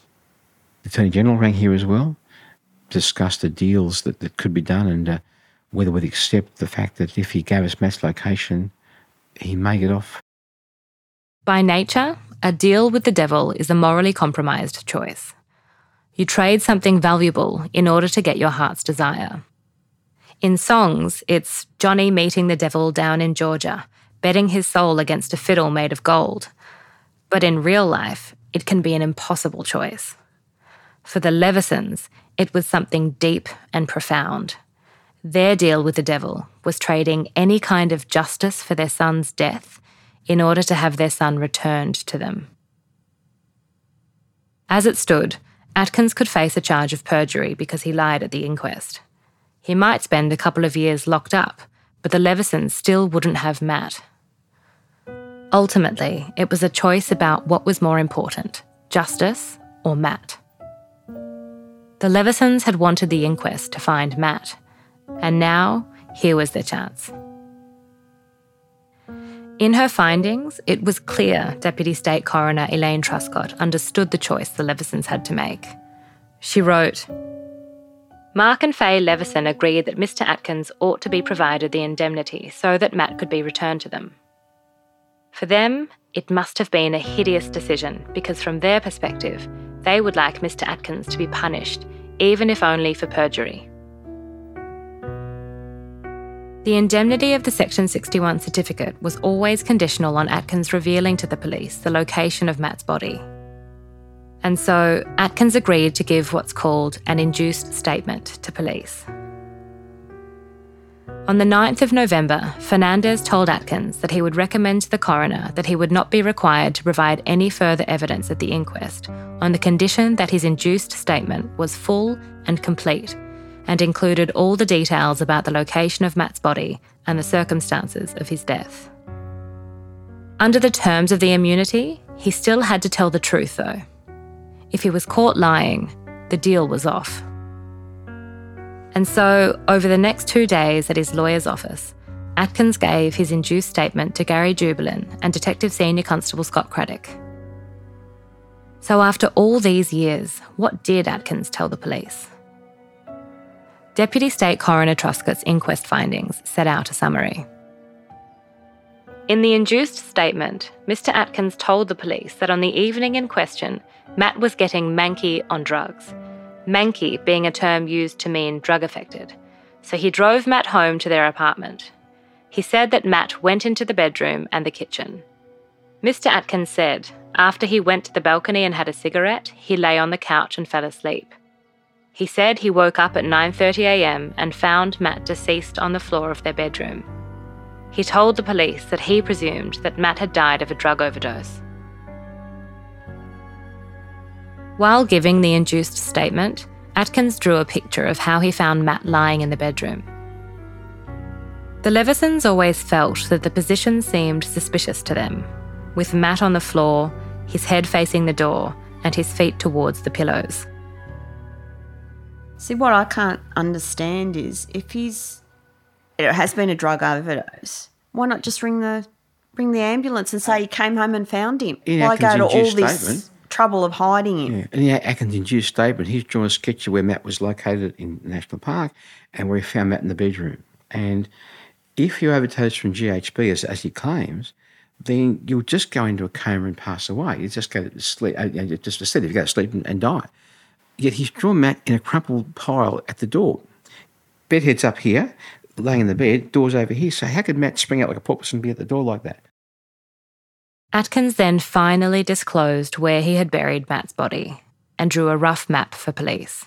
The Attorney General rang here as well, discussed the deals that, that could be done and uh, whether we'd accept the fact that if he gave us Matt's location, he may get off by nature, a deal with the devil is a morally compromised choice. You trade something valuable in order to get your heart's desire. In songs, it's Johnny meeting the devil down in Georgia, betting his soul against a fiddle made of gold. But in real life, it can be an impossible choice. For the Levesons, it was something deep and profound. Their deal with the devil was trading any kind of justice for their son's death in order to have their son returned to them. As it stood, Atkins could face a charge of perjury because he lied at the inquest. He might spend a couple of years locked up, but the Levesons still wouldn't have Matt. Ultimately, it was a choice about what was more important justice or Matt. The Levesons had wanted the inquest to find Matt, and now here was their chance. In her findings, it was clear Deputy State Coroner Elaine Truscott understood the choice the Levesons had to make. She wrote Mark and Faye Leveson agreed that Mr. Atkins ought to be provided the indemnity so that Matt could be returned to them. For them, it must have been a hideous decision because, from their perspective, they would like Mr. Atkins to be punished, even if only for perjury. The indemnity of the Section 61 certificate was always conditional on Atkins revealing to the police the location of Matt's body. And so Atkins agreed to give what's called an induced statement to police. On the 9th of November, Fernandez told Atkins that he would recommend to the coroner that he would not be required to provide any further evidence at the inquest on the condition that his induced statement was full and complete and included all the details about the location of Matt's body and the circumstances of his death. Under the terms of the immunity, he still had to tell the truth, though. If he was caught lying, the deal was off. And so, over the next two days at his lawyer's office, Atkins gave his induced statement to Gary Jubelin and Detective Senior Constable Scott Craddock. So, after all these years, what did Atkins tell the police? Deputy State Coroner Truscott's inquest findings set out a summary. In the induced statement, Mr. Atkins told the police that on the evening in question, Matt was getting manky on drugs. Manky being a term used to mean drug affected. So he drove Matt home to their apartment. He said that Matt went into the bedroom and the kitchen. Mr. Atkins said, after he went to the balcony and had a cigarette, he lay on the couch and fell asleep. He said he woke up at 9:30 a.m. and found Matt deceased on the floor of their bedroom. He told the police that he presumed that Matt had died of a drug overdose. While giving the induced statement, Atkins drew a picture of how he found Matt lying in the bedroom. The Levesons always felt that the position seemed suspicious to them, with Matt on the floor, his head facing the door, and his feet towards the pillows. See, what I can't understand is if he's it has been a drug overdose, why not just ring the ring the ambulance and say you came home and found him? In why go to all this statement- trouble of hiding him? Yeah. And the Atkins induced statement, he's drawn a sketch of where Matt was located in National Park and where he found Matt in the bedroom. And if you overdose from GHB, as, as he claims, then you'll just go into a coma and pass away. You just go to sleep, uh, you know, sleep, you go to sleep and, and die. Yet he's drawn Matt in a crumpled pile at the door. Bedhead's up here, laying in the bed, door's over here. So how could Matt spring out like a porpoise and be at the door like that? Atkins then finally disclosed where he had buried Matt's body and drew a rough map for police.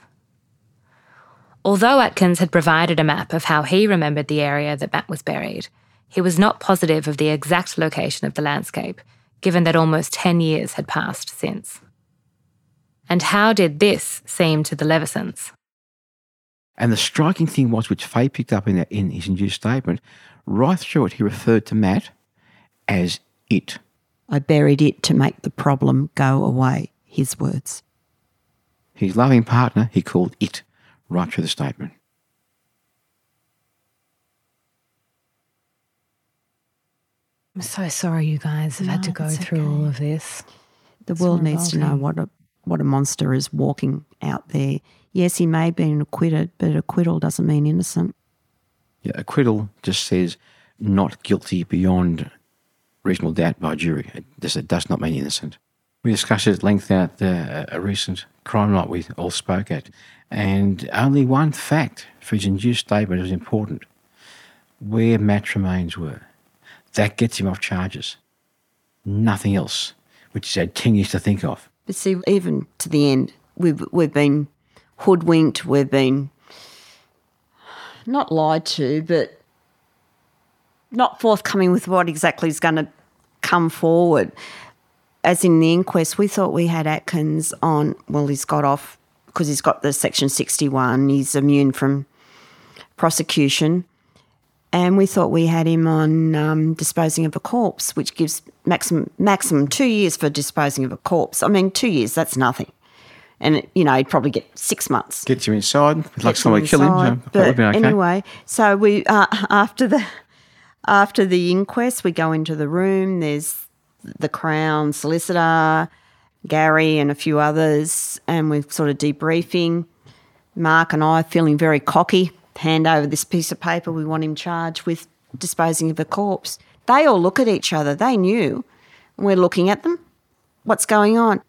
Although Atkins had provided a map of how he remembered the area that Matt was buried, he was not positive of the exact location of the landscape, given that almost 10 years had passed since. And how did this seem to the Levesons? And the striking thing was, which Faye picked up in, that, in his induced statement, right through it, he referred to Matt as it. I buried it to make the problem go away. His words. His loving partner, he called it right through the statement. I'm so sorry you guys have had to go through okay. all of this. The world needs to know what a what a monster is walking out there. Yes, he may have been acquitted, but acquittal doesn't mean innocent. Yeah, acquittal just says not guilty beyond reasonable doubt by jury. It does, it does not mean innocent. We discussed at length at uh, a recent crime night we all spoke at, and only one fact for his induced statement was important where Matt's remains were. That gets him off charges. Nothing else, which he's had 10 years to think of. But see, even to the end, we've we've been hoodwinked. We've been not lied to, but not forthcoming with what exactly is going to come forward. As in the inquest, we thought we had Atkins on. Well, he's got off because he's got the Section sixty-one. He's immune from prosecution. And we thought we had him on um, disposing of a corpse, which gives maximum maximum two years for disposing of a corpse. I mean, two years that's nothing, and you know he'd probably get six months. Gets you inside, like Gets somebody him kill him. So But would be okay. anyway, so we uh, after the after the inquest, we go into the room. There's the Crown solicitor, Gary, and a few others, and we're sort of debriefing. Mark and I feeling very cocky. Hand over this piece of paper. We want him charged with disposing of a corpse. They all look at each other. They knew. We're looking at them. What's going on?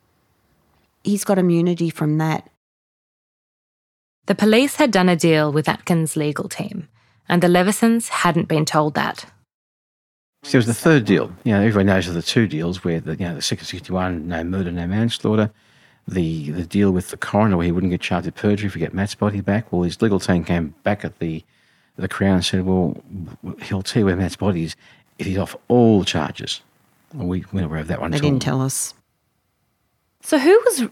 He's got immunity from that. The police had done a deal with Atkins' legal team, and the Levesons hadn't been told that. So it was the third deal. You know, everyone knows of the two deals where the you know the Section sixty one, no murder, no manslaughter. The the deal with the coroner where he wouldn't get charged with perjury if he get Matt's body back. Well, his legal team came back at the the Crown and said, well, he'll tell you where Matt's body is if he's off all charges. Well, we weren't aware of that one They didn't tell us. So, who was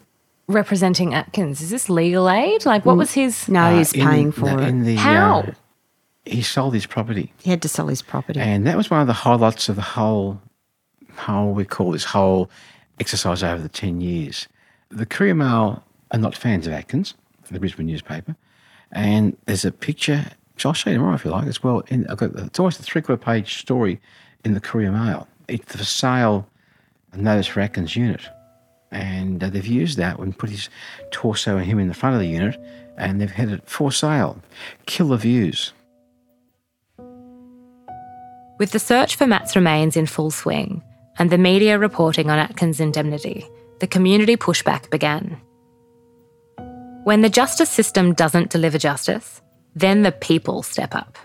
representing Atkins? Is this legal aid? Like, what was his. No, Uh, he's in- paying for no, it. In the, How? Uh, he sold his property. He had to sell his property. And that was one of the highlights of the whole, whole we call this whole exercise over the 10 years. The Courier Mail are not fans of Atkins, the Brisbane newspaper, And there's a picture, which I'll show you tomorrow if you like as well. In, I've got, it's almost a three quarter page story in the Courier Mail. It's for sale, notice for Atkins unit. And uh, they've used that and put his torso and him in the front of the unit, and they've had it for sale. Killer views. With the search for Matt's remains in full swing and the media reporting on Atkins' indemnity, the community pushback began. When the justice system doesn't deliver justice, then the people step up.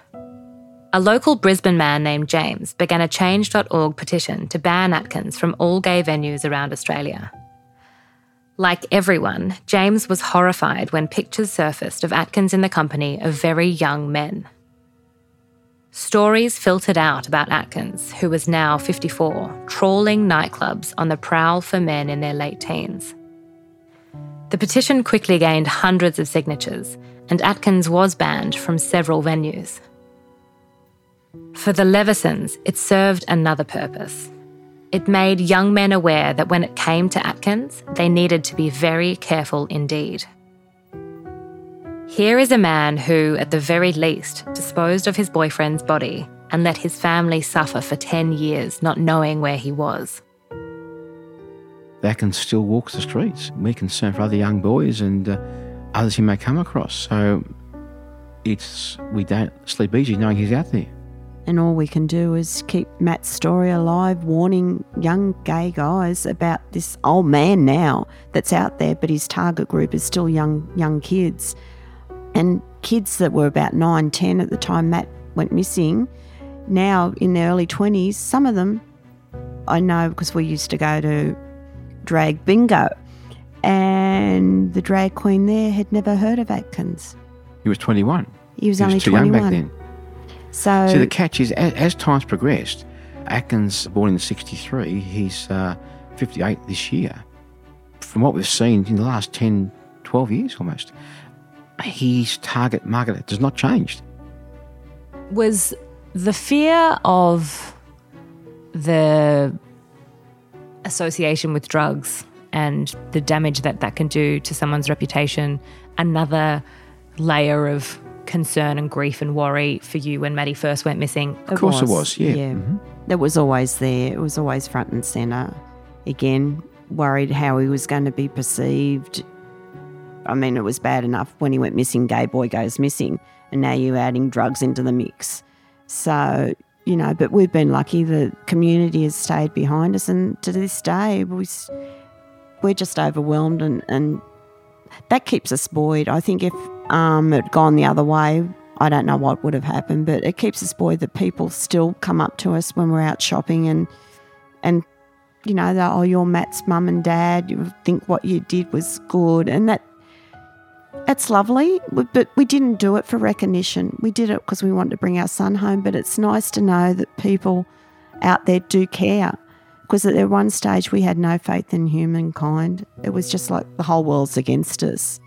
A local Brisbane man named James began a change.org petition to ban Atkins from all gay venues around Australia. Like everyone, James was horrified when pictures surfaced of Atkins in the company of very young men. Stories filtered out about Atkins, who was now 54, trawling nightclubs on the prowl for men in their late teens. The petition quickly gained hundreds of signatures, and Atkins was banned from several venues. For the Levesons, it served another purpose. It made young men aware that when it came to Atkins, they needed to be very careful indeed. Here is a man who, at the very least, disposed of his boyfriend's body and let his family suffer for 10 years not knowing where he was. Atkins still walk the streets. We're concerned for other young boys and uh, others he may come across. So it's we don't sleep easy knowing he's out there. And all we can do is keep Matt's story alive, warning young gay guys about this old man now that's out there, but his target group is still young young kids. And kids that were about 9, 10 at the time Matt went missing, now in their early 20s, some of them I know because we used to go to drag bingo. And the drag queen there had never heard of Atkins. He was 21. He was he only was too 21. young back then. So, See, the catch is, as, as time's progressed, Atkins, born in 63, he's uh, 58 this year. From what we've seen in the last 10, 12 years almost, his target market has not changed. Was the fear of the association with drugs and the damage that that can do to someone's reputation another layer of concern and grief and worry for you when Matty first went missing? Of course it was, yeah. Yeah. Mhm. That was always there. It was always front and centre. Again, worried how he was going to be perceived. I mean, it was bad enough when he went missing, gay boy goes missing, and now you're adding drugs into the mix. So, you know, but we've been lucky. The community has stayed behind us, and to this day, we, we're just overwhelmed, and, and that keeps us buoyed. I think if um, it gone the other way, I don't know what would have happened, but it keeps us buoyed that people still come up to us when we're out shopping and and you know, oh, you're Matt's mum and dad. You think what you did was good, and that that's lovely. But we didn't do it for recognition. We did it because we wanted to bring our son home. But it's nice to know that people out there do care. Because at one stage we had no faith in humankind. It was just like the whole world's against us.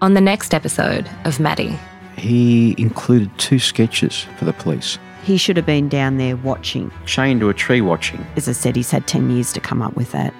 On the next episode of Matty, He included two sketches for the police. He should have been down there watching. Chained to a tree watching. As I said, he's had 10 years to come up with that.